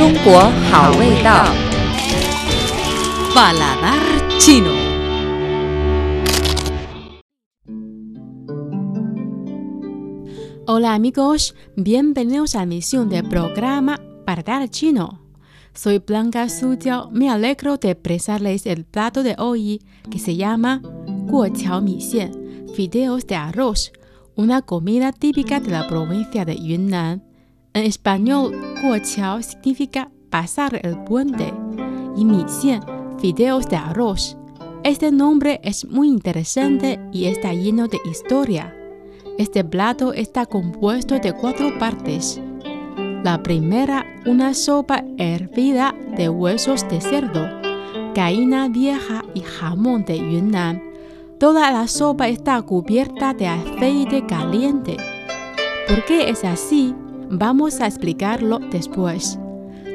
中国好味道。 Paladar chino. Hola amigos, bienvenidos a la misión del programa Paladar chino. Soy Blanca Sujiao, me alegro de presentarles el plato de hoy que se llama Guoqiao Mi Xian, fideos de arroz, una comida típica de la provincia de Yunnan. En español, Guoqiao significa pasar el puente y Mi fideos de arroz. Este nombre es muy interesante y está lleno de historia. Este plato está compuesto de cuatro partes. La primera, una sopa hervida de huesos de cerdo, caína vieja y jamón de Yunnan. Toda la sopa está cubierta de aceite caliente. ¿Por qué es así? Vamos a explicarlo después.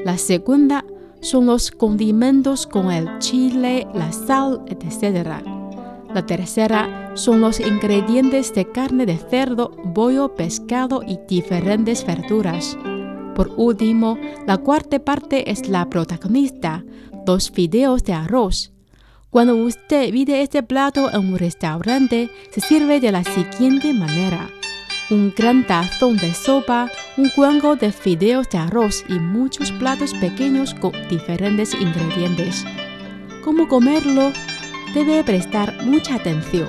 La segunda son los condimentos con el chile, la sal, etc. La tercera son los ingredientes de carne de cerdo, pollo, pescado y diferentes verduras. Por último, la cuarta parte es la protagonista, los fideos de arroz. Cuando usted pide este plato en un restaurante, se sirve de la siguiente manera. Un gran tazón de sopa, un cuenco de fideos de arroz y muchos platos pequeños con diferentes ingredientes. ¿Cómo comerlo? Debe prestar mucha atención.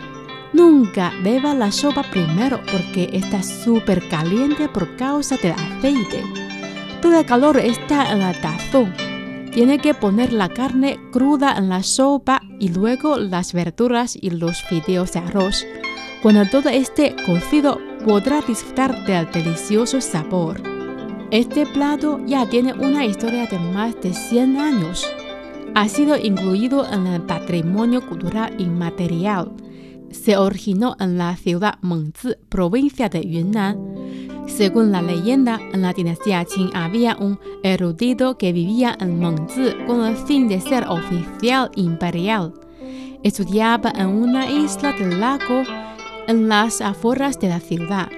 Nunca beba la sopa primero porque está súper caliente por causa del aceite. Todo el calor está en el tazón. Tiene que poner la carne cruda en la sopa y luego las verduras y los fideos de arroz. Cuando todo esté cocido podrá disfrutar del delicioso sabor. Este plato ya tiene una historia de más de 100 años. Ha sido incluido en el patrimonio cultural inmaterial. Se originó en la ciudad Mengzi, provincia de Yunnan. Según la leyenda, en la dinastía Qing había un erudito que vivía en Mengzi con el fin de ser oficial imperial. Estudiaba en una isla del lago en las afueras de la ciudad.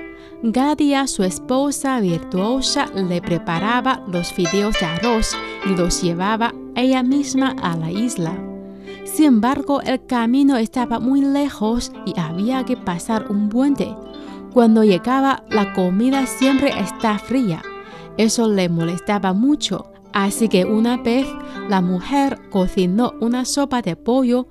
Cada día su esposa virtuosa le preparaba los fideos de arroz y los llevaba ella misma a la isla. Sin embargo, el camino estaba muy lejos y había que pasar un puente. Cuando llegaba, la comida siempre está fría. Eso le molestaba mucho, así que una vez la mujer cocinó una sopa de pollo,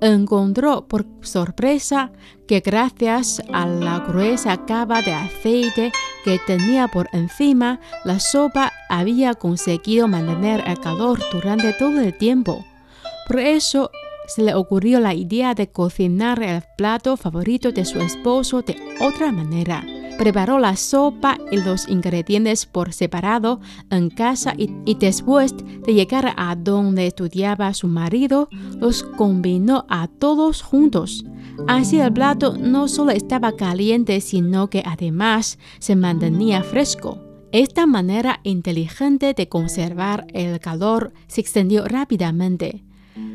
encontró por sorpresa que gracias a la gruesa capa de aceite que tenía por encima, la sopa había conseguido mantener el calor durante todo el tiempo. Por eso se le ocurrió la idea de cocinar el plato favorito de su esposo de otra manera. Preparó la sopa y los ingredientes por separado en casa y, después de llegar a donde estudiaba su marido, los combinó a todos juntos. Así el plato no solo estaba caliente, sino que además se mantenía fresco. Esta manera inteligente de conservar el calor se extendió rápidamente.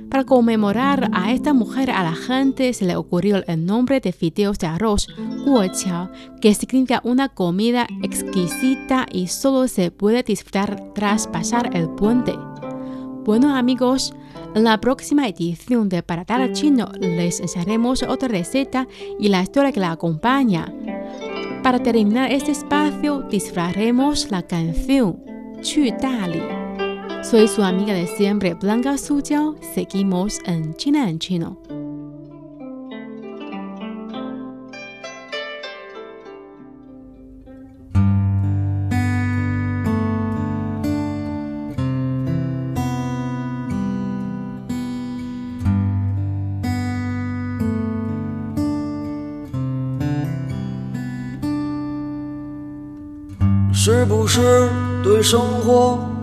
Para conmemorar a esta mujer, a la gente se le ocurrió el nombre de fideos de arroz, guoqiao, que significa una comida exquisita y solo se puede disfrutar tras pasar el puente. Bueno amigos, en la próxima edición de Paladar Chino les enseñaremos otra receta y la historia que la acompaña. Para terminar este espacio, disfrutaremos la canción Chu Dali. Soy su amiga de siempre, Blanca Sujiao. Seguimos en China en Chino. 是不是对生活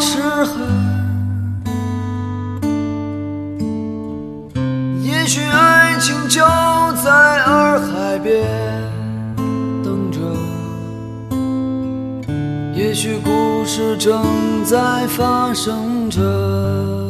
齿痕？也许爱情就在洱海边等着，也许故事正在发生着。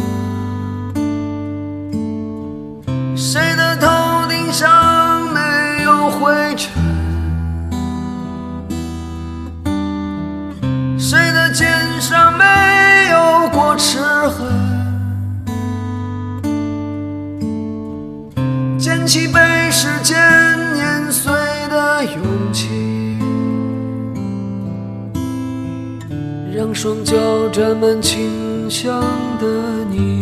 捡起被时间碾碎的勇气，让双脚沾满清香的泥。